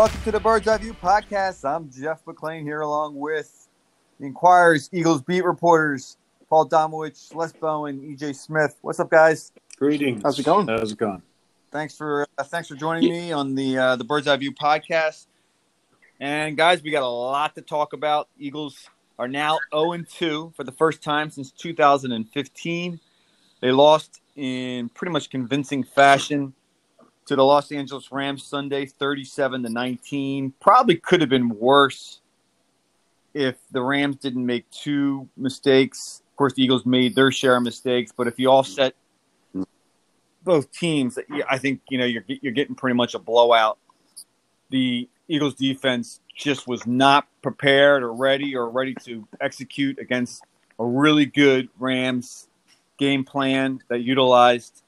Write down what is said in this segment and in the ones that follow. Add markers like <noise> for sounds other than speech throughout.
Welcome to the Bird's Eye View podcast. I'm Jeff McLane here along with the Inquirer's Eagles beat reporters Paul Domowitch, Les Bowen, EJ Smith. What's up, guys? Greetings. How's it going? How's it going? Thanks for uh, thanks for joining me on the uh, the Bird's Eye View podcast. And guys, we got a lot to talk about. Eagles are now 0 2 for the first time since 2015. They lost in pretty much convincing fashion to the Los Angeles Rams Sunday, 37 to 19. Probably could have been worse if the Rams didn't make two mistakes. Of course, the Eagles made their share of mistakes, but if you offset both teams, I think you know you're you're getting pretty much a blowout. The Eagles defense just was not prepared or ready or ready to execute against a really good Rams game plan that utilized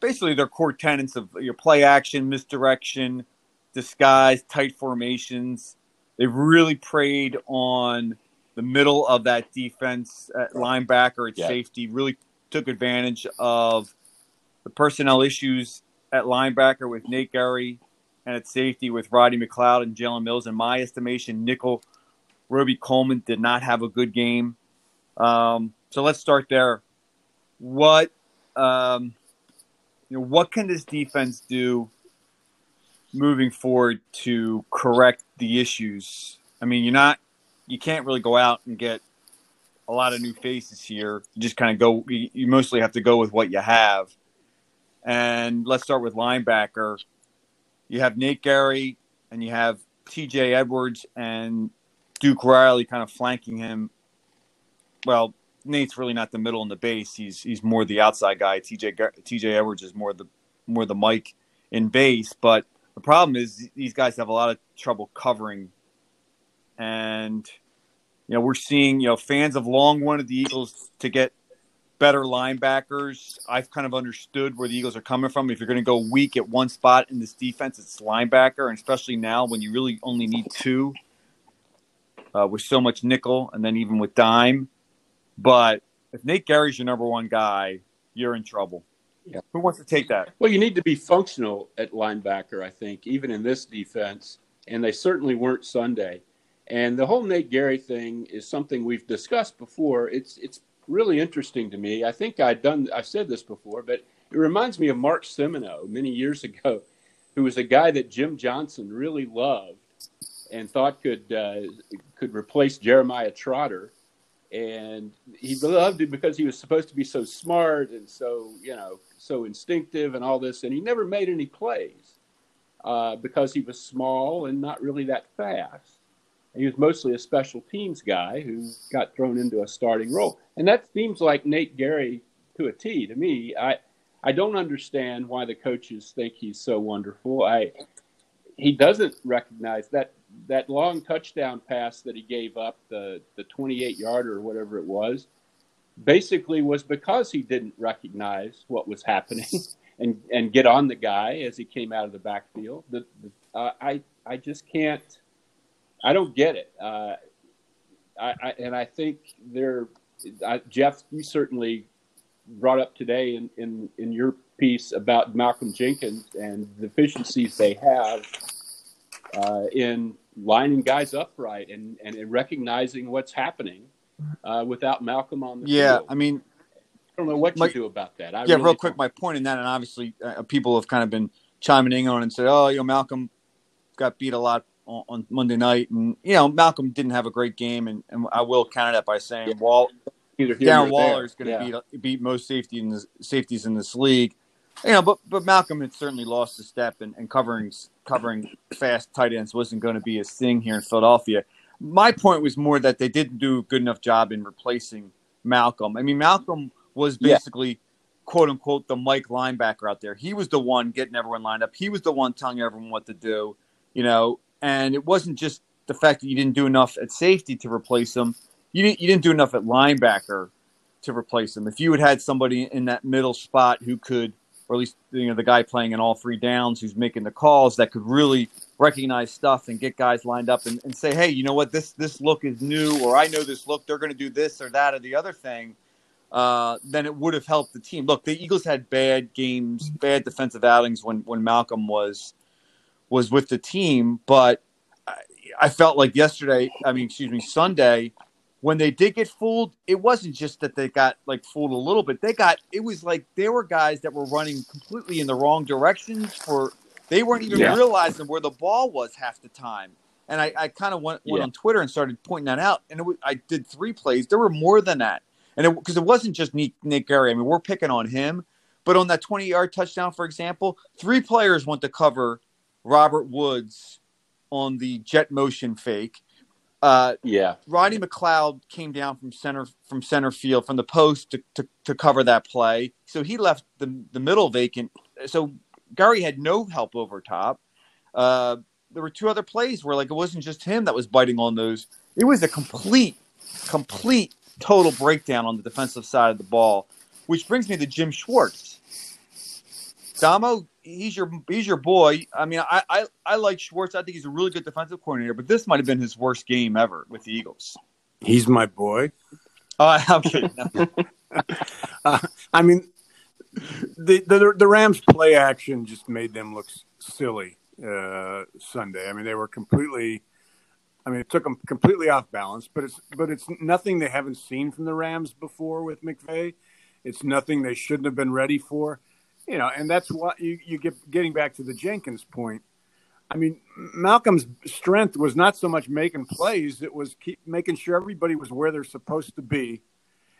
basically their core tenets of your play action, misdirection, disguise, tight formations. They really preyed on the middle of that defense at linebacker, at Yeah. safety, really took advantage of the personnel issues at linebacker with Nate Gerry and at safety with Rodney McLeod and Jalen Mills. In my estimation, Nickel Roby Coleman did not have a good game. Um, so let's start there. What um, you know, what can this defense do moving forward to correct the issues? I mean, you're not, you can't really go out and get a lot of new faces here. You just kind of go. You, you mostly have to go with what you have. And let's start with linebacker. You have Nate Gerry and you have T.J. Edwards and Duke Riley kind of flanking him. Well, Nate's really not the middle and the base. He's he's more the outside guy. TJ TJ Edwards is more the more the Mike in base. But the problem is these guys have a lot of trouble covering, and you know we're seeing you know fans have long wanted the Eagles to get better linebackers. I've kind of understood where the Eagles are coming from. If you're going to go weak at one spot in this defense, it's linebacker, and especially now when you really only need two. Uh, with so much nickel, and then even with dime, but if Nate Gerry's your number one guy, you're in trouble. Yeah. Who wants to take that? Well, you need to be functional at linebacker, I think, even in this defense, and they certainly weren't Sunday. And the whole Nate Gerry thing is something we've discussed before. It's it's really interesting to me. I think I've done I've said this before, but it reminds me of Mark Simoneau many years ago, who was a guy that Jim Johnson really loved and thought could uh, could replace Jeremiah Trotter. And he loved it because he was supposed to be so smart and so you know so instinctive and all this, and he never made any plays uh, because he was small and not really that fast. He was mostly a special teams guy who got thrown into a starting role, and that seems like Nate Gerry to a T to me. I I don't understand why the coaches think he's so wonderful. I he doesn't recognize that that long touchdown pass that he gave up, the the 28 yarder or whatever it was, basically was because he didn't recognize what was happening <laughs> and and get on the guy as he came out of the backfield. The, the, uh, I I just can't. I don't get it. Uh, I, I and I think there, Jeff, you certainly brought up today in, in in your piece about Malcolm Jenkins and the deficiencies they have uh, in lining guys upright and, and in recognizing what's happening uh, without Malcolm on the Yeah, field. I mean, I don't know what my- you do about that. I yeah, really real quick, don't. my point in that, and obviously uh, people have kind of been chiming in on it and said, "Oh, you know, Malcolm got beat a lot on, on Monday night," and you know, Malcolm didn't have a great game, and, and I will counter that by saying, Yeah. "Wall, Darren Waller is going to beat most safety in the safeties in this league." You know, but but Malcolm had certainly lost a step, and, and covering covering fast tight ends wasn't going to be his thing here in Philadelphia. My point was more that they didn't do a good enough job in replacing Malcolm. I mean, Malcolm was Yeah. basically quote unquote the Mike linebacker out there. He was the one getting everyone lined up. He was the one telling everyone what to do, you know. And it wasn't just the fact that you didn't do enough at safety to replace him. You didn't you didn't do enough at linebacker to replace him. If you had had somebody in that middle spot who could, or at least you know the guy playing in all three downs who's making the calls that could really recognize stuff and get guys lined up and, and say, hey, you know what, this this look is new, or I know this look, they're going to do this or that or the other thing. Uh, then it would have helped the team. Look, the Eagles had bad games, bad defensive outings when when Malcolm was was with the team, but I, I felt like yesterday, I mean, excuse me, Sunday, when they did get fooled, it wasn't just that they got like fooled a little bit. They got it was like there were guys that were running completely in the wrong directions for they weren't even Yeah. realizing where the ball was half the time. And I, I kind of went, went Yeah. on Twitter and started pointing that out. And it was, I did three plays. There were more than that. And because it, wasn't just Nick, Nick Gerry. I mean, we're picking on him. But on that 20 yard touchdown, for example, three players went to cover Robert Woods on the jet motion fake. Uh, Yeah. Rodney McLeod came down from center from center field from the post to, to, to cover that play. So he left the the middle vacant. So Gerry had no help over top. Uh, there were two other plays where like it wasn't just him that was biting on those. It was a complete, complete, total breakdown on the defensive side of the ball, which brings me to Jim Schwartz. Damo, he's your he's your boy. I mean, I, I I like Schwartz. I think he's a really good defensive coordinator, but this might have been his worst game ever with the Eagles. He's my boy. <laughs> Uh, I'm kidding. No. <laughs> Uh, I mean, the, the the Rams play action just made them look silly uh, Sunday. I mean, they were completely. I mean, it took them completely off balance. But it's but it's nothing they haven't seen from the Rams before with McVay. It's nothing they shouldn't have been ready for. You know, and that's what you you get getting back to the Jenkins point. I mean, Malcolm's strength was not so much making plays; it was keep making sure everybody was where they're supposed to be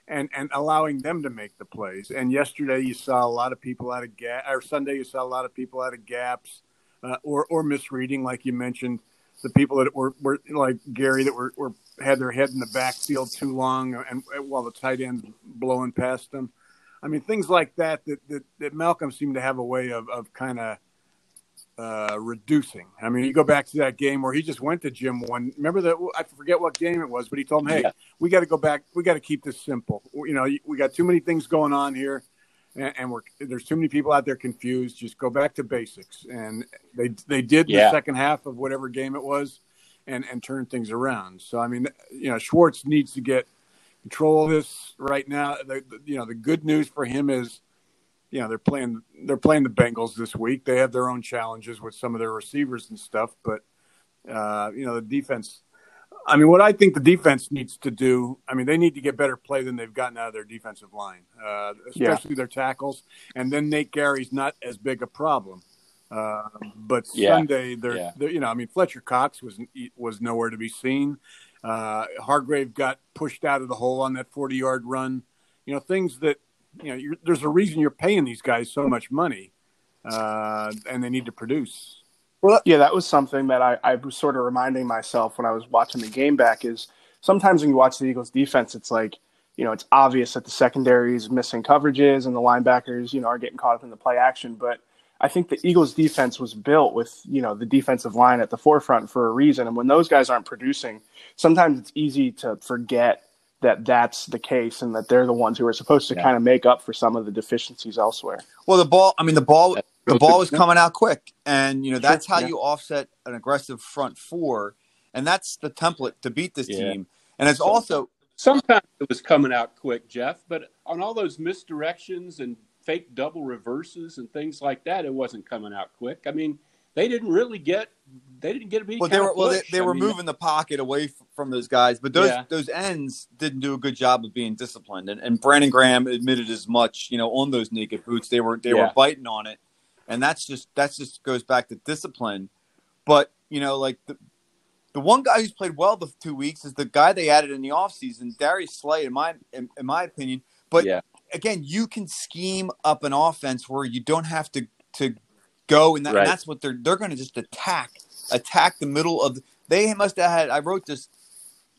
and and allowing them to make the plays. And yesterday you saw a lot of people out of gap, or Sunday you saw a lot of people out of gaps, uh, or or misreading, like you mentioned, the people that were, were like Gerry that were, were had their head in the backfield too long, and, and while the tight ends blowing past them. I mean, things like that that that, that Malcolm seemed to have a way of of kind of. Uh, reducing. I mean, you go back to that game where he just went to Jim one. Remember that? I forget what game it was, but he told him, "Hey, Yeah. we got to go back. We got to keep this simple. You know, we got too many things going on here, and, and we're there's too many people out there confused. Just go back to basics." And they they did Yeah. the second half of whatever game it was, and and turn things around. So I mean, you know, Schwartz needs to get control this right now. The, the, you know, the good news for him is, you know, they're playing they're playing the Bengals this week. They have their own challenges with some of their receivers and stuff, but uh, you know, the defense. I mean, what I think the defense needs to do, I mean, they need to get better play than they've gotten out of their defensive line, uh, especially their tackles. And then Nate Gerry's not as big a problem. Uh, but Yeah. Sunday, they're, Yeah. they're, you know, I mean, Fletcher Cox was was nowhere to be seen. Uh, Hargrave got pushed out of the hole on that forty yard run. You know, things that you know. There's a reason you're paying these guys so much money, uh, and they need to produce. Well, yeah, that was something that I, I was sort of reminding myself when I was watching the game back is sometimes when you watch the Eagles defense, it's like, you know, it's obvious that the secondary is missing coverages and the linebackers, you know, are getting caught up in the play action. But I think the Eagles defense was built with, you know, the defensive line at the forefront for a reason. And when those guys aren't producing, sometimes it's easy to forget that that's the case and that they're the ones who are supposed to Yeah. kind of make up for some of the deficiencies elsewhere. Well, the ball. I mean, the ball. The ball was coming out quick, and you know that's how yeah. you offset an aggressive front four, and that's the template to beat this Yeah. team. And it's also Sometimes it was coming out quick, Jeff, but on all those misdirections and fake double reverses and things like that, it wasn't coming out quick. I mean, they didn't really get they didn't get a big. well, they were well they, they were moving the pocket away f- from those guys, but those Yeah. those ends didn't do a good job of being disciplined. And, and Brandon Graham admitted as much. You know, on those naked boots, they were they were biting on it, and that's just that's just goes back to discipline. But you know, like the the one guy who's played well the two weeks is the guy they added in the offseason, Darius Slay, in my in, in my opinion. But yeah, again, you can scheme up an offense where you don't have to to go, and, that, Right. and that's what they're they're going to just attack attack the middle of. They must have had. I wrote this.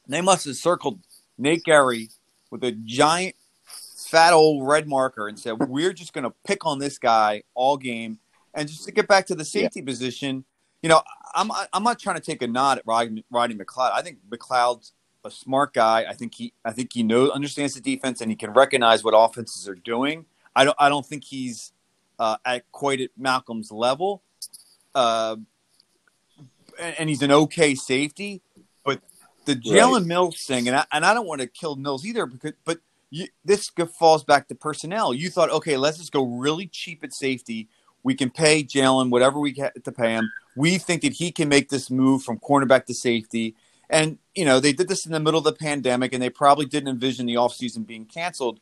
They must have circled Nate Gerry with a giant, fat old red marker and said, <laughs> "We're just going to pick on this guy all game." And just to get back to the safety position, you know, I'm I'm not trying to take a nod at Rodney, Rodney McLeod. I think McLeod's a smart guy. I think he I think he knows understands the defense and he can recognize what offenses are doing. I don't I don't think he's uh, at quite at Malcolm's level, uh, and, and he's an okay safety. But the Jalen Mills thing, and I, and I don't want to kill Mills either, because but you, this falls back to personnel. You thought, okay, let's just go really cheap at safety. We can pay Jalen whatever we get to pay him. we think that he can make this move from cornerback to safety. And, you know, they did this in the middle of the pandemic and they probably didn't envision the offseason being canceled.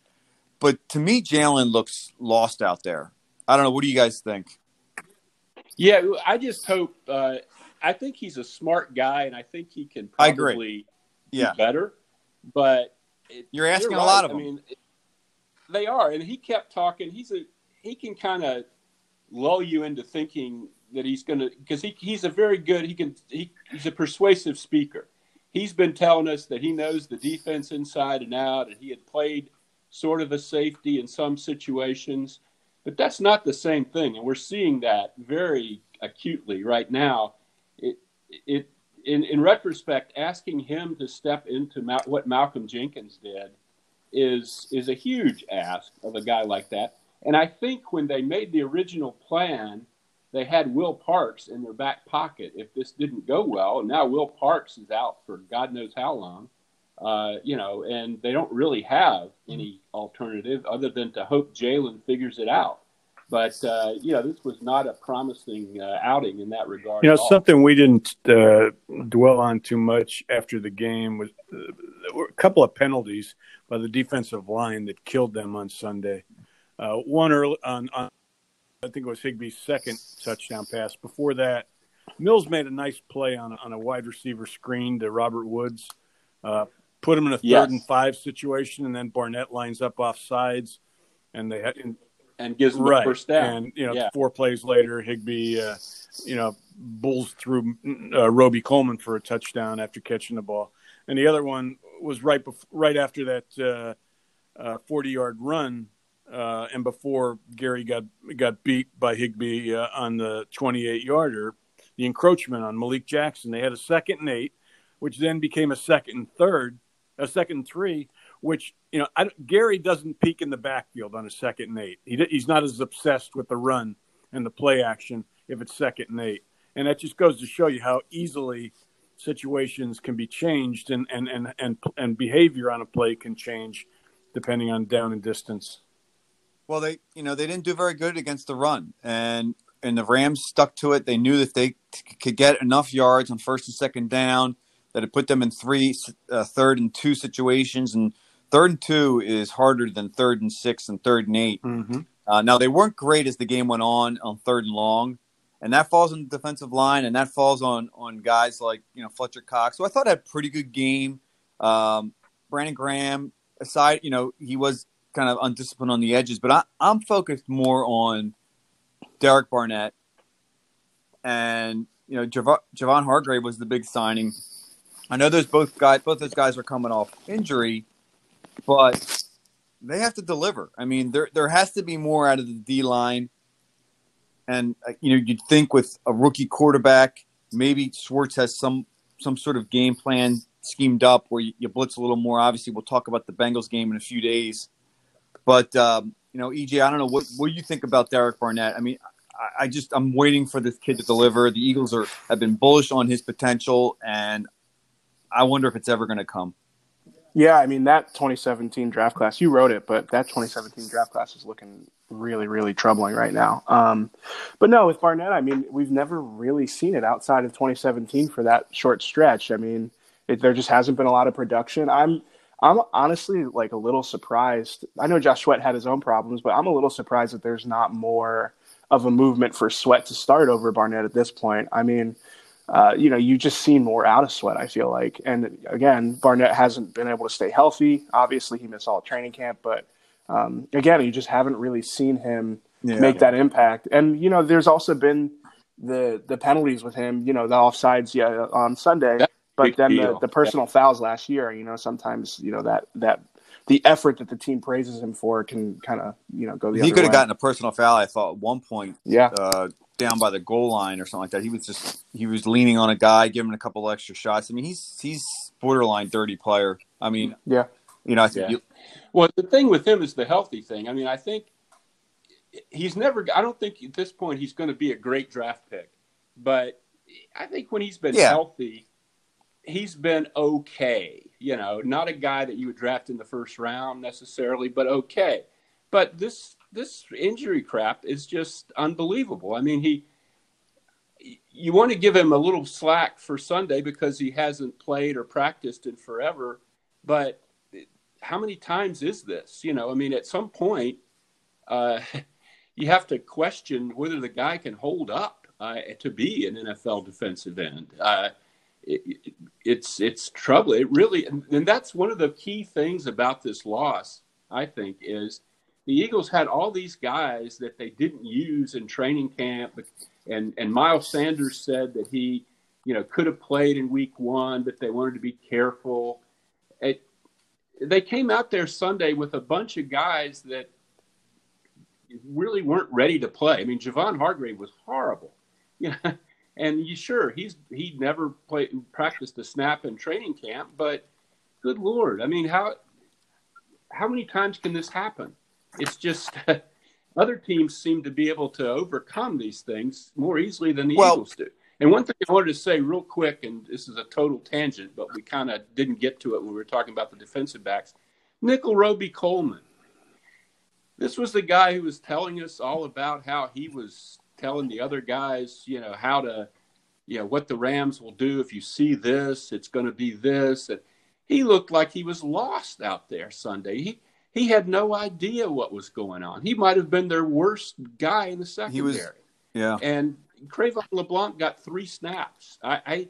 But to me, Jalen looks lost out there. I don't know. What do you guys think? Yeah, I just hope. Uh, I think he's a smart guy, and I think he can probably Yeah. better. But it, You're asking a right. lot of I them. mean, it- they are, and he kept talking. He's a he can kind of lull you into thinking that he's going to because he he's a very good. He can he, he's a persuasive speaker. He's been telling us that he knows the defense inside and out, and he had played sort of a safety in some situations. But that's not the same thing, and we're seeing that very acutely right now. It it in in retrospect, asking him to step into Ma- what Malcolm Jenkins did is is a huge ask of a guy like that. And I think when they made the original plan, they had Will Parks in their back pocket if this didn't go well. And now Will Parks is out for God knows how long. Uh, you know, and they don't really have any alternative other than to hope Jalen figures it out. But uh, you know, this was not a promising uh, outing in that regard. You know, something we didn't uh, dwell on too much after the game was uh, there were a couple of penalties by the defensive line that killed them on Sunday. Uh, one early on, on, I think it was Higbee's second touchdown pass. Before that, Mills made a nice play on a, on a wide receiver screen to Robert Woods, uh, put him in a third Yes. and five situation, and then Barnett lines up off sides, and they had, and and gives him right. a first down. And you know, Yeah. four plays later, Higbee, uh, you know, bulls through uh, Roby Coleman for a touchdown after catching the ball. And the other one was right bef- right after that uh, forty-yard run, uh, and before Gerry got got beat by Higbee uh, on the twenty-eight-yarder, the encroachment on Malik Jackson. They had a second and eight, which then became a second and third, a second and three, which you know I, Gerry doesn't peek in the backfield on a second and eight. He, he's not as obsessed with the run and the play action if it's second and eight, and that just goes to show you how easily situations can be changed and and and and, and behavior on a play can change depending on down and distance. Well, they you know they didn't do very good against the run, and and the Rams stuck to it. They knew that they t- could get enough yards on first and second down that it put them in three uh, third and two situations, and third and two is harder than third and six and third and 8 Mm-hmm. Uh, now they weren't great as the game went on on third and long, and that falls on the defensive line, and that falls on on guys like you know Fletcher Cox, who I thought had a pretty good game. Um, Brandon Graham, aside, you know he was kind of undisciplined on the edges, but I, I'm focused more on Derek Barnett and you know Jav- Javon Hargrave was the big signing. I know those both guys, both those guys are coming off injury, but they have to deliver. I mean, there there has to be more out of the D line, and uh, you know you'd think with a rookie quarterback, maybe Schwartz has some some sort of game plan schemed up where you, you blitz a little more. Obviously, we'll talk about the Bengals game in a few days, but um, you know, EJ, I don't know what what you think about Derek Barnett. I mean, I, I just I'm waiting for this kid to deliver. The Eagles are have been bullish on his potential, and I wonder if it's ever going to come. Yeah, I mean that 2017 draft class. You wrote it, but that 2017 draft class is looking really, really troubling right now. Um, but no, with Barnett, I mean we've never really seen it outside of 2017 for that short stretch. I mean, it, there just hasn't been a lot of production. I'm, I'm honestly like a little surprised. I know Josh Sweat had his own problems, but I'm a little surprised that there's not more of a movement for Sweat to start over Barnett at this point. I mean uh, you know, you just seen more out of Sweat. I feel like, and again, Barnett hasn't been able to stay healthy. Obviously, he missed all training camp, but um, again, you just haven't really seen him Yeah. make that impact. And you know, there's also been the the penalties with him. You know, the offsides, yeah, on Sunday, That's a but big then the, deal. the personal fouls last year. You know, sometimes you know that that the effort that the team praises him for can kind of you know go the He other could have gotten a personal foul. I thought at one point yeah. uh, down by the goal line or something like that. He was just he was leaning on a guy, giving a couple extra shots. I mean, he's he's borderline dirty player. I mean, Yeah. you know, I think Yeah. you, Well, the thing with him is the healthy thing. I mean, I think he's never. I don't think at this point he's going to be a great draft pick, but I think when he's been Yeah. healthy, he's been okay. You know, not a guy that you would draft in the first round necessarily, but okay. But this this injury crap is just unbelievable. I mean, he you want to give him a little slack for Sunday because he hasn't played or practiced in forever. But how many times is this? You know, I mean, at some point, uh, <laughs> you have to question whether the guy can hold up uh, to be an NFL defensive end. Uh, it, it's it's trouble. It really, and that's one of the key things about this loss. I think is the Eagles had all these guys that they didn't use in training camp, and and Miles Sanders said that he, you know, could have played in Week One, but they wanted to be careful. It, they came out there Sunday with a bunch of guys that really weren't ready to play. I mean, Javon Hargrave was horrible, <laughs> you know, and you sure he's he never played practiced a snap in training camp, but good lord, I mean, how how many times can this happen? It's just <laughs> other teams seem to be able to overcome these things more easily than the well, Eagles do. And one thing I wanted to say real quick, and this is a total tangent, but we kind of didn't get to it when we were talking about the defensive backs. Nickell Robey-Coleman. This was the guy who was telling us all about how he was telling the other guys, you know, how to, you know, what the Rams will do if you see this, it's going to be this. And he looked like he was lost out there Sunday. He he had no idea what was going on. He might have been their worst guy in the secondary. He was, yeah. And Cre'Von LeBlanc got three snaps. I, I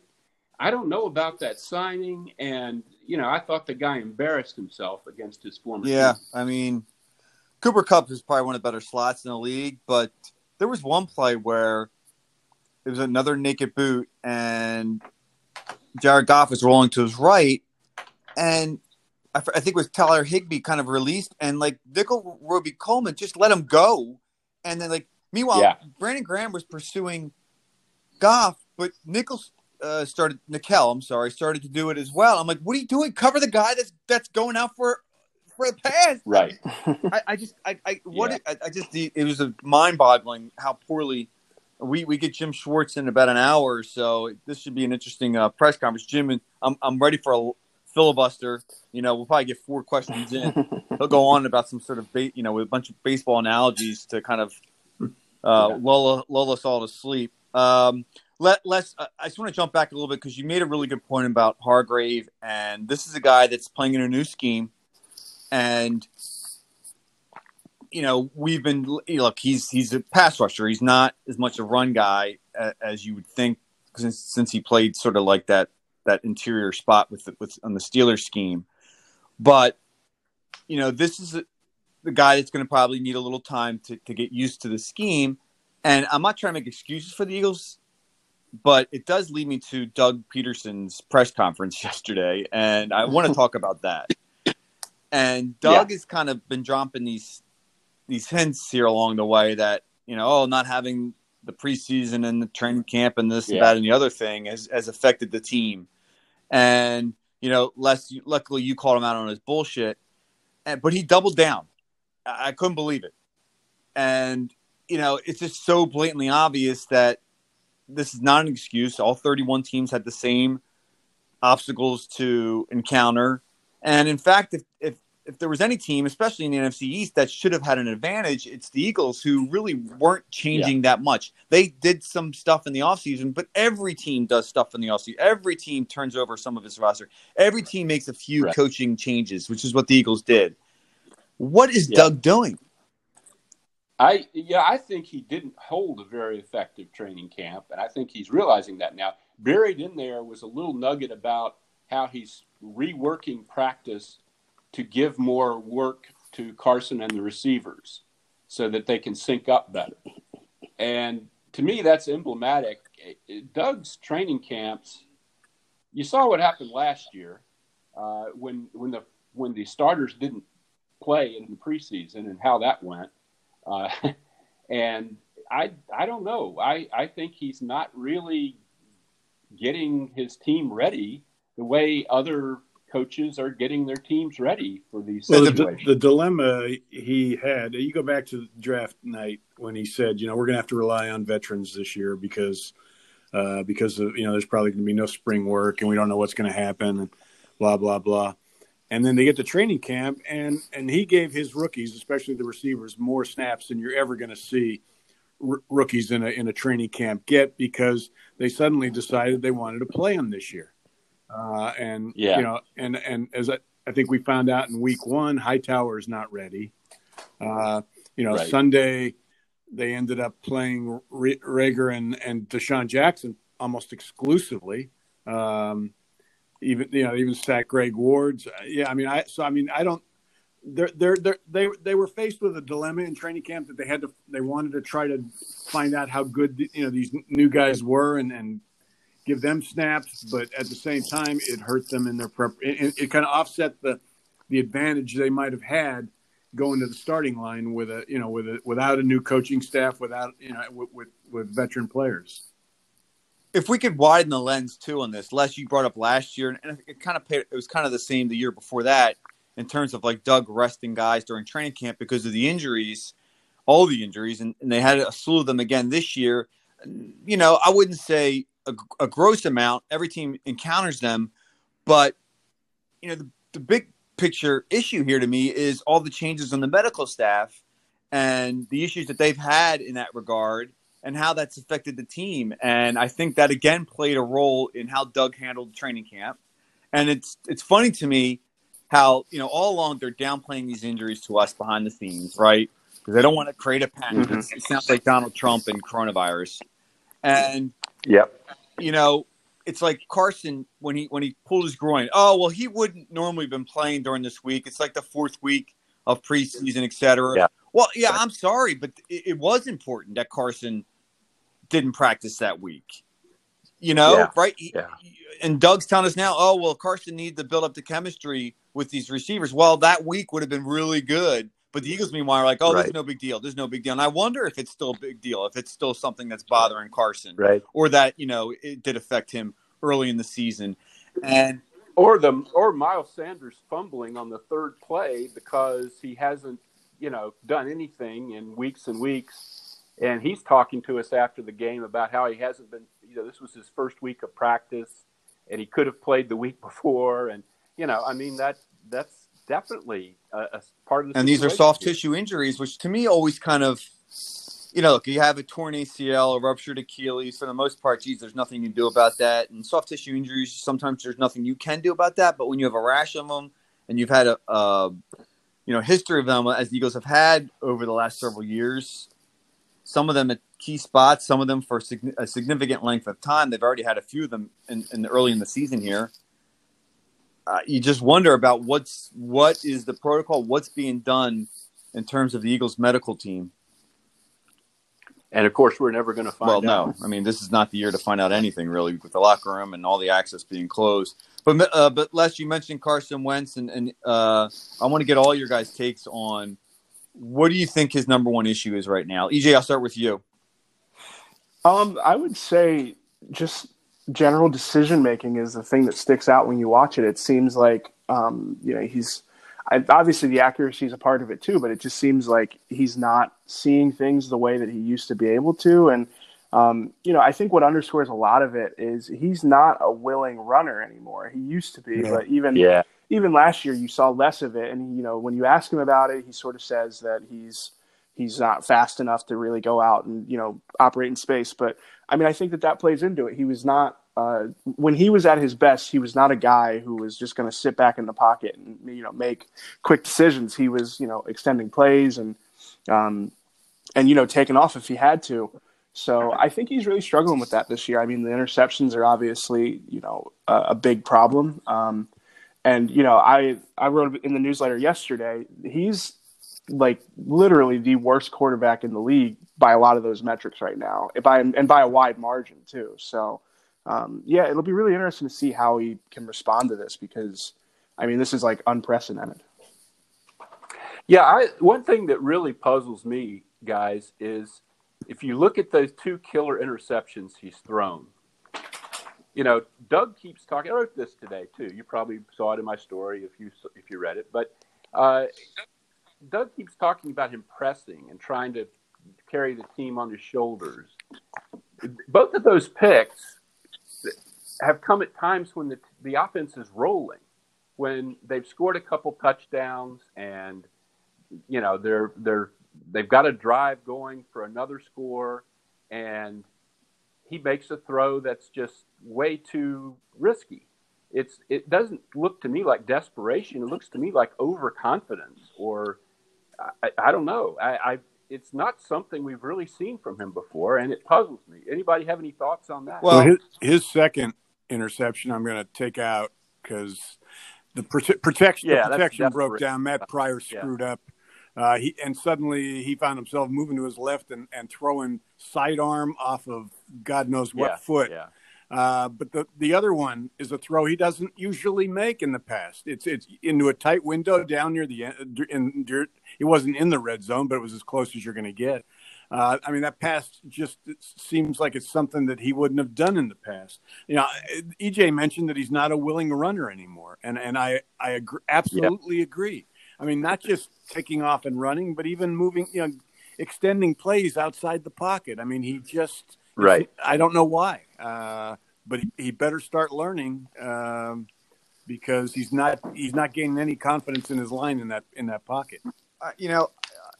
I don't know about that signing, and you know, I thought the guy embarrassed himself against his former. Yeah, team. I mean, Cooper Kupp is probably one of the better slots in the league, but there was one play where it was another naked boot, and Jared Goff was rolling to his right, and I, I think it was Tyler Higbee kind of released, and like Nickell Robey-Coleman just let him go, and then like meanwhile yeah. Brandon Graham was pursuing Goff, but Nichols uh, started Nickel, I'm sorry, started to do it as well. I'm like, what are you doing? Cover the guy that's that's going out for for the pass. Right. I, I just I, I what yeah. it, I, I, just it was a mind boggling how poorly we we get Jim Schwartz in about an hour, or so this should be an interesting uh, press conference. Jim, and I'm I'm ready for a filibuster. You know, we'll probably get four questions in. <laughs> He'll go on about some sort of ba- you know with a bunch of baseball analogies to kind of uh, yeah. lull, lull us all to sleep. Um, let let's. Uh, I just want to jump back a little bit because you made a really good point about Hargrave, and this is a guy that's playing in a new scheme, and you know we've been look. He's he's a pass rusher. He's not as much a run guy as, you would think since since he played sort of like that that interior spot with the, with on the Steelers scheme, but you know this is a, the guy that's going to probably need a little time to, to get used to the scheme. And I'm not trying to make excuses for the Eagles but it does lead me to Doug Pederson's press conference <laughs> yesterday, and I want to <laughs> talk about that. And Doug yeah. has kind of been dropping these these hints here along the way that you know, oh, not having the preseason and the training camp and this yeah. and that and the other thing has, has affected the team. And you know, less luckily you called him out on his bullshit, and, but he doubled down. I, I couldn't believe it, and you know, it's just so blatantly obvious that this is not an excuse. All 31 teams had the same obstacles to encounter. And in fact, if, if, if there was any team, especially in the NFC East, that should have had an advantage, it's the Eagles who really weren't changing yeah. that much. They did some stuff in the offseason, but every team does stuff in the offseason. Every team turns over some of its roster. Every team makes a few right. coaching changes, which is what the Eagles did. What is yeah. Doug doing? I yeah, I think he didn't hold a very effective training camp, and I think he's realizing that now. Buried in there was a little nugget about how he's reworking practice to give more work to Carson and the receivers so that they can sync up better. And to me, that's emblematic. Doug's training camps. You saw what happened last year uh, when when the when the starters didn't play in the preseason and how that went. Uh, <laughs> and I I don't know. I, I think he's not really getting his team ready the way other coaches are getting their teams ready for these well, situations. The, the, dilemma he had, you go back to draft night when he said, you know, we're going to have to rely on veterans this year because uh, because of, you know there's probably going to be no spring work and we don't know what's going to happen and blah blah blah and then they get to training camp and and he gave his rookies especially the receivers more snaps than you're ever going to see r- rookies in a in a training camp get because they suddenly decided they wanted to play them this year. Uh, and Yeah. you know, and and as I, I think we found out in week one, Hightower is not ready. Uh, you know, Right. Sunday they ended up playing Re- Reagor and and DeSean Jackson almost exclusively. Um, even you know, even sat Greg Ward's. Yeah, I mean, I so I mean, I don't. They're, they're, they're, they they were faced with a dilemma in training camp that they had to they wanted to try to find out how good you know these new guys were and, and give them snaps, but at the same time it hurt them in their prep. It, it kind of offset the the advantage they might have had going to the starting line with a you know with a without a new coaching staff, without you know with with, with veteran players. if we could widen the lens too on this, Les, you brought up last year, and it kind of paid, it was kind of the same the year before that in terms of like Doug resting guys during training camp because of the injuries, all the injuries, and, and they had a slew of them again this year. You know, I wouldn't say a, a gross amount. Every team encounters them, but you know, the, the big picture issue here to me is all the changes on the medical staff and the issues that they've had in that regard and how that's affected the team. And I think that again played a role in how Doug handled training camp. And it's it's funny to me how you know all along they're downplaying these injuries to us behind the scenes, right? Because they don't want to create a panic. Mhm. It sounds like Donald Trump and coronavirus. And Yep. you know, it's like Carson when he when he pulled his groin. Oh well, he wouldn't normally been playing during this week. It's like the fourth week of preseason, et cetera. Yeah. Well, yeah, I'm sorry, but it, it was important that Carson didn't practice that week. You know, Yeah. right? Yeah. And Doug's telling us now, oh well, Carson needs to build up the chemistry with these receivers. Well, that week would have been really good. But the Eagles, meanwhile, are like, oh, there's no big deal. There's no big deal. And I wonder if it's still a big deal, if it's still something that's bothering Carson Right. or that you know it did affect him early in the season. And Or the or Miles Sanders fumbling on the third play because he hasn't, you know, done anything in weeks and weeks. And he's talking to us after the game about how he hasn't been, you know, this was his first week of practice and he could have played the week <laughs> before. And, you know, I mean, that that's definitely a, a part of the and these are soft here. tissue injuries, which to me always kind of, you know, look, you have a torn ACL, a ruptured Achilles. For the most part, geez, there's nothing you can do about that. And soft tissue injuries, sometimes there's nothing you can do about that. But when you have a rash of them, and you've had a, a you know, history of them as the Eagles have had over the last several years, some of them at key spots, some of them for a significant length of time. They've already had a few of them in, in the early in the season here. Uh, you just wonder about what's what is the protocol, what's being done in terms of the Eagles medical team. And of course, we're never going to find well, out. no, I mean this is not the year to find out anything really with the locker room and all the access being closed. But uh, but Les, you mentioned Carson Wentz, and, and uh, I want to get all your guys' takes on what do you think his number one issue is right now. EJ, I'll start with you. Um, I would say just general decision making is the thing that sticks out when you watch it. It seems like um, you know he's I, obviously the accuracy is a part of it too, but it just seems like he's not seeing things the way that he used to be able to. And um, you know, I think what underscores a lot of it is he's not a willing runner anymore. He used to be, Yeah. but even Yeah. even last year you saw less of it. And you know, when you ask him about it, he sort of says that he's he's not fast enough to really go out and you know operate in space. But I mean, I think that that plays into it. He was not uh, when he was at his best. He was not a guy who was just going to sit back in the pocket and you know make quick decisions. He was you know extending plays and um, and you know taking off if he had to. So I think he's really struggling with that this year. I mean, the interceptions are obviously you know a, a big problem. Um, and you know, I I wrote in the newsletter yesterday. He's like literally the worst quarterback in the league by a lot of those metrics right now, If by and by a wide margin too. So, um, yeah, it'll be really interesting to see how he can respond to this because, I mean, this is like unprecedented. Yeah, I, one thing that really puzzles me, guys, is if you look at those two killer interceptions he's thrown. You know, Doug keeps talking. I wrote this today too. You probably saw it in my story if you if you read it. But uh, Doug keeps talking about him pressing and trying to carry the team on his shoulders. Both of those picks have come at times when the the offense is rolling, when they've scored a couple touchdowns and you know they're they're they've got a drive going for another score, and he makes a throw that's just way too risky. It's it doesn't look to me like desperation. It looks to me like overconfidence, or I, I don't know. I, I it's not something we've really seen from him before, and it puzzles me. Anybody have any thoughts on that? Well, his, his second interception, I'm going to take out because the prote- protection, Yeah, the that's protection broke down. Matt Pryor Yeah. screwed up. Uh, he and suddenly he found himself moving to his left and, and throwing sidearm off of God knows what yeah, foot. Yeah. Uh, but the the other one is a throw he doesn't usually make in the past. It's it's into a tight window down near the end. In, it wasn't in the red zone, but it was as close as you're going to get. Uh, I mean, that pass just it seems like it's something that he wouldn't have done in the past. You know, EJ mentioned that he's not a willing runner anymore, and and I I agree, absolutely agree. I mean, not just taking off and running, but even moving, you know, extending plays outside the pocket. I mean, he just Right. I don't know why, uh, but he, he better start learning um, because he's not he's not gaining any confidence in his line in that in that pocket. uh, you know,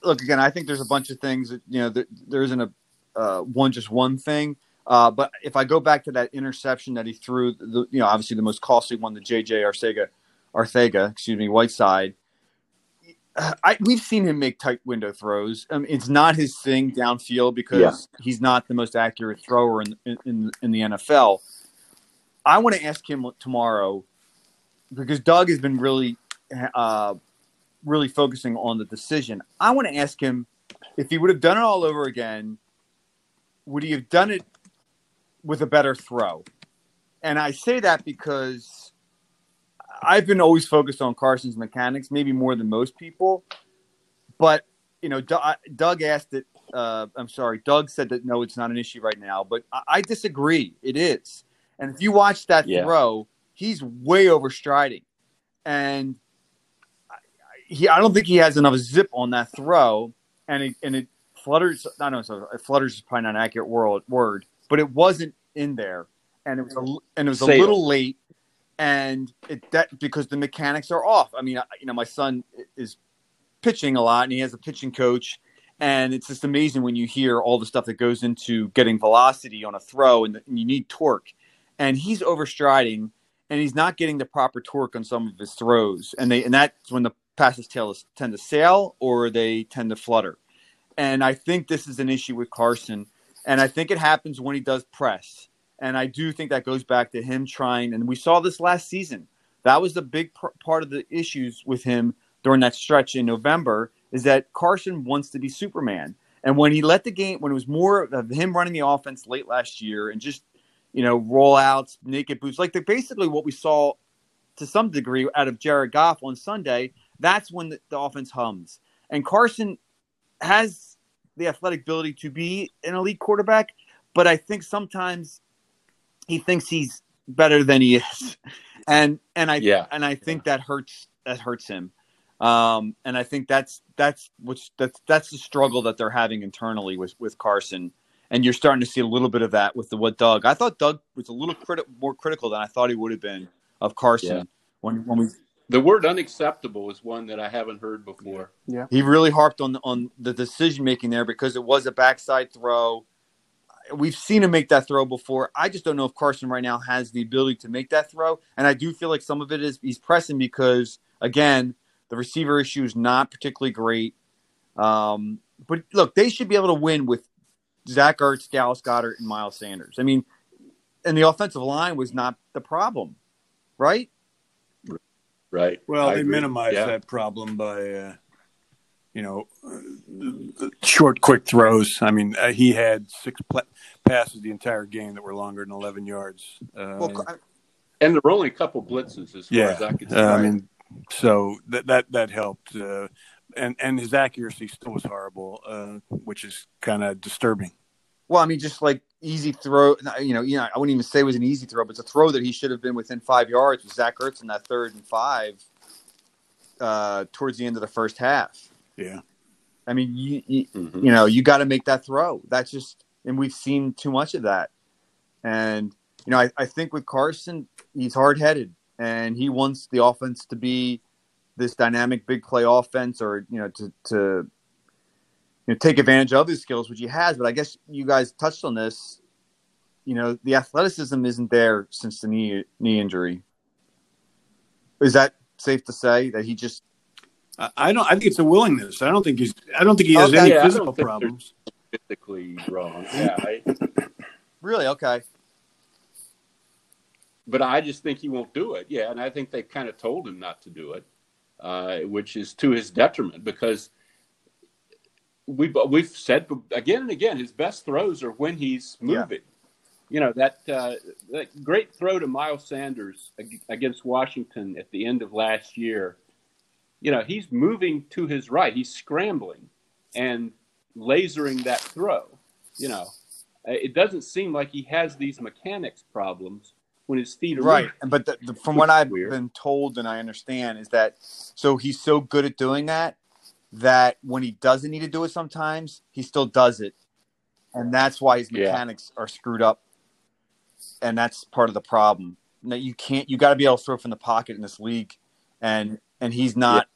look again. I think there's a bunch of things that you know. There, there isn't a uh, one just one thing. Uh, but if I go back to that interception that he threw, the, you know, obviously the most costly one, the JJ Arcega, Arthega, excuse me, Whiteside. I, we've seen him make tight window throws. Mean, it's not his thing downfield because Yeah. he's not the most accurate thrower in, in in the NFL. I want to ask him tomorrow because Doug has been really uh, really focusing on the decision. I want to ask him if he would have done it all over again, would he have done it with a better throw? And I say that because I've been always focused on Carson's mechanics, maybe more than most people. But you know, Doug, Doug asked it. Uh, I'm sorry, Doug said that no, it's not an issue right now. But I, I disagree. It is. And if you watch that Yeah. throw, he's way overstriding, and he I don't think he has enough zip on that throw, and it and it flutters. I don't know, so it flutters is probably not an accurate word, word, but it wasn't in there, and it was a, and it was a little late, and it that because the mechanics are off. I mean, I, you know, my son is pitching a lot, and he has a pitching coach. And it's just amazing when you hear all the stuff that goes into getting velocity on a throw, and, and you need torque. And he's overstriding, and he's not getting the proper torque on some of his throws, and they and that's when the passes tend to sail or they tend to flutter. And I think this is an issue with Carson, and I think it happens when he does press. And I do think that goes back to him trying, and we saw this last season. That was the big pr- part of the issues with him during that stretch in November is that Carson wants to be Superman. And when he let the game, when it was more of him running the offense late last year and just you know, rollouts, naked boots, like the, basically what we saw to some degree out of Jared Goff on Sunday. That's when the, the offense hums. And Carson has the athletic ability to be an elite quarterback, but I think sometimes he thinks he's better than he is, <laughs> and and I Yeah. and I think that hurts that hurts him. Um, and I think that's that's what's that's that's the struggle that they're having internally with with Carson and you're starting to see a little bit of that with the what Doug. I thought Doug was a little criti- more critical than I thought he would have been of Carson Yeah. when when we The word unacceptable is one that I haven't heard before. Yeah, he really harped on on the decision making there because it was a backside throw. We've seen him make that throw before. I just don't know if Carson right now has the ability to make that throw, and I do feel like some of it is he's pressing because again the receiver issue is not particularly great. Um, but look, they should be able to win with Zach Ertz, Dallas Goedert, and Miles Sanders. I mean, and the offensive line was not the problem, right? Right. Well, I they agree. minimize Yeah. that problem by, uh, you know, uh, short, quick throws. I mean, uh, he had six pla- passes the entire game that were longer than 11 yards. Uh, Well, And there were only a couple blitzes as far yeah, as I could see. uh, I mean, so that that that helped, uh, and and his accuracy still was horrible, uh, which is kind of disturbing. Well, I mean, just like easy throw. You know, you know, I wouldn't even say it was an easy throw, but it's a throw that he should have been within five yards with Zach Ertz in that third and five uh, towards the end of the first half. Yeah, I mean, you you, Mhm. you know, you got to make that throw. That's just, and we've seen too much of that. And you know, I, I think with Carson, he's hard headed, and he wants the offense to be this dynamic big play offense, or you know, to to you know, take advantage of his skills, which he has. But I guess you guys touched on this. You know, the athleticism isn't there since the knee knee injury. Is that safe to say that he just? I, I don't. I think it's a willingness. I don't think he's. I don't think he has Okay, any yeah, physical problems. physically wrong. <laughs> Yeah, I, Really? Okay. but I just think he won't do it. Yeah, and I think they kind of told him not to do it, uh, which is to his detriment because we we've said again and again his best throws are when he's Yeah. moving. You know that uh, that great throw to Miles Sanders against Washington at the end of last year. You know he's moving to his right. He's scrambling and lasering that throw. You know, Uh, it doesn't seem like he has these mechanics problems when his feet are Right, moving. but the, the, from what I've weird. been told and I understand is that so he's so good at doing that that when he doesn't need to do it, sometimes he still does it, and that's why his Yeah. mechanics are screwed up, and that's part of the problem. Now you can't, you got to be able to throw from the pocket in this league, and and he's not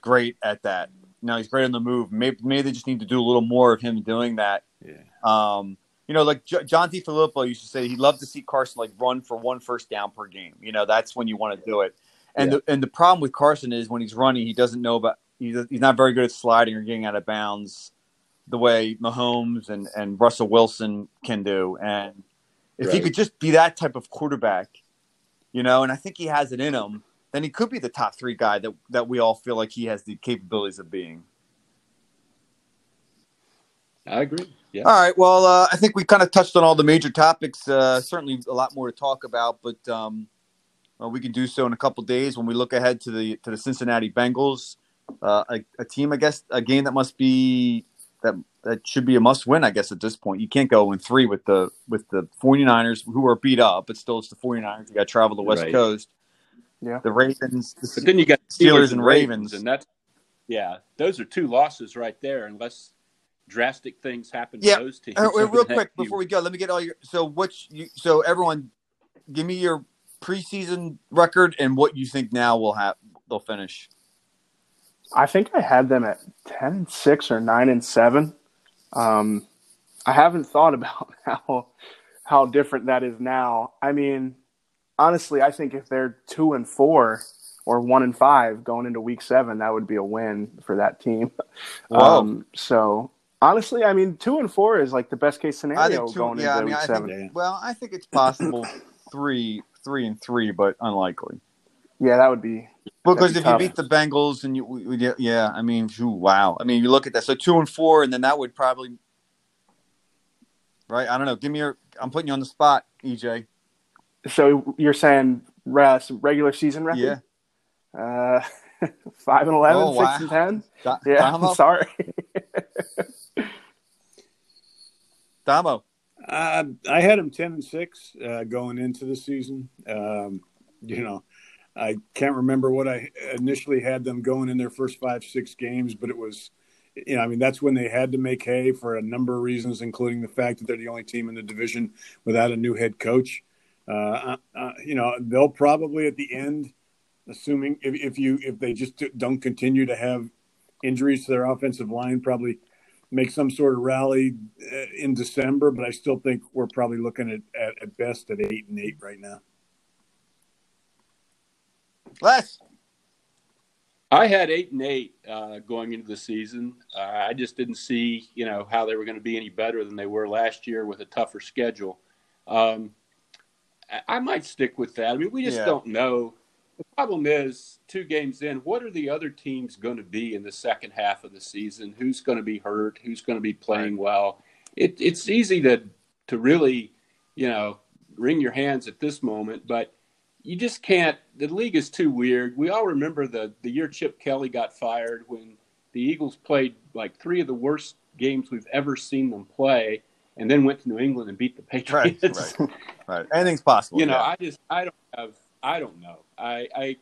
great at that. Now he's great on the move. Maybe maybe they just need to do a little more of him doing that. Yeah. Um, you know, like J- John DeFilippo used to say, he'd love to see Carson like run for one first down per game. You know, that's when you want to do it. And Yeah. the and the problem with Carson is when he's running, he doesn't know about he's he's not very good at sliding or getting out of bounds the way Mahomes and and Russell Wilson can do. And if he could just be that type of quarterback, you know, and I think he has it in him, then he could be the top three guy that that we all feel like he has the capabilities of being. I agree. Yeah. All right. Well, uh, I think we kind of touched on all the major topics. Uh, certainly, a lot more to talk about, but um, well, we can do so in a couple days when we look ahead to the to the Cincinnati Bengals, uh, a, a team, I guess, a game that must be that that should be a must win. I guess at this point, you can't go in three with the with the 49ers who are beat up, but still it's the 49ers. You got to travel the West Right. Coast. Yeah. The Ravens. The, But then you got Steelers and Ravens. and that's yeah, those are two losses right there. Unless drastic things happen to those teams. Uh, wait, <laughs> real quick few before we go, let me get all your. So which you, so everyone, give me your preseason record and what you think now will have they'll finish. I think I had them at ten and six or nine and seven. Um, I haven't thought about <laughs> how how different that is now. I mean, honestly, I think if they're two and four or one and five going into week seven, that would be a win for that team. <laughs> Whoa. Um, so honestly, I mean, two and four is like the best case scenario two. going Yeah, into I mean, week I seven. think. Well, I think it's possible <coughs> three, three and three, but unlikely. yeah, that would be Because be if you beat the Bengals and you, we- we- yeah, I mean, phew, wow. I mean, you look at that. So two and four, and then that would probably, right? I don't know. Give me your. I'm putting you on the spot, EJ. So. You're saying uh, regular season record? Yeah. Uh, <laughs> five and 11, Oh, six wow. and ten. Da- <laughs> Yeah, Damo, I'm sorry. <laughs> Damo. Uh, I had him ten and six uh, going into the season. Um, you know, I can't remember what I initially had them going in their first five six games, but it was, you know, I mean that's when they had to make hay for a number of reasons, including the fact that they're the only team in the division without a new head coach. Uh, uh, you know, they'll probably at the end, assuming if, if you if they just don't continue to have injuries to their offensive line, probably make some sort of rally uh, in December, but I still think we're probably looking at, at, at best at eight and eight right now. Les. I had eight and eight uh, going into the season. Uh, I just didn't see, you know, how they were going to be any better than they were last year with a tougher schedule. Um, I, might stick with that. I mean, we just Yeah. don't know. The problem is, two games in, what are the other teams going to be in the second half of the season? Who's going to be hurt? Who's going to be playing well? It, it's easy to to really, you know, wring your hands at this moment, but you just can't. The league is too weird. We all remember the the year Chip Kelly got fired when the Eagles played like three of the worst games we've ever seen them play, and then went to New England and beat the <laughs> Right, Patriots. right, right. Anything's possible. You know, yeah. I just I don't have I don't know. I I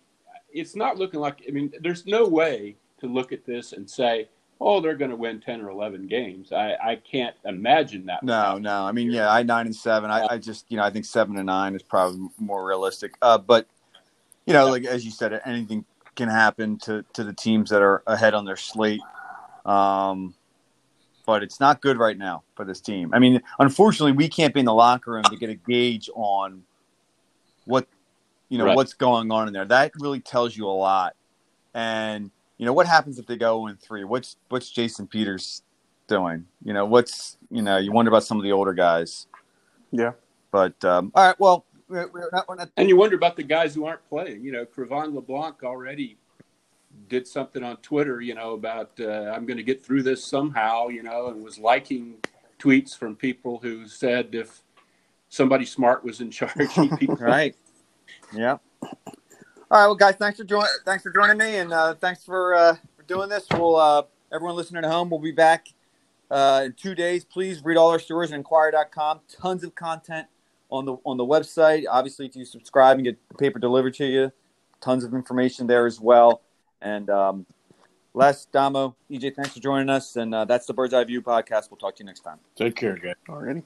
it's not looking like. I mean, there's no way to look at this and say, oh, they're going to win ten or eleven games. I I can't imagine that. No, no. I mean, yeah, I nine and seven. I, I just, you know, I think seven and nine is probably more realistic. Uh, but you know, like as you said, anything can happen to to the teams that are ahead on their slate. Um, but it's not good right now for this team. I mean, unfortunately, we can't be in the locker room to get a gauge on what you know Right. what's going on in there. That really tells you a lot. And you know what happens if they go in three? What's what's Jason Peters doing? You know what's you know you wonder about some of the older guys. Yeah. But um, all right, well, we're, we're not, we're not And you wonder about the guys who aren't playing. You know, Cre'Von LeBlanc already did something on Twitter, you know, about uh, I'm going to get through this somehow, you know, and was liking tweets from people who said if somebody smart was in <laughs> charge, <laughs> right. Yeah. All right, well, guys, thanks for joining. Thanks for joining me, and uh, thanks for, uh, for doing this. We'll uh, everyone listening at home. We'll be back uh, in two days. Please read all our stories at Inquirer.com. Tons of content on the on the website. Obviously, if you subscribe and get the paper delivered to you, tons of information there as well. And um, Les, Damo, EJ, thanks for joining us. And uh, that's the Bird's Eye View podcast. We'll talk to you next time. Take care, guys. Already.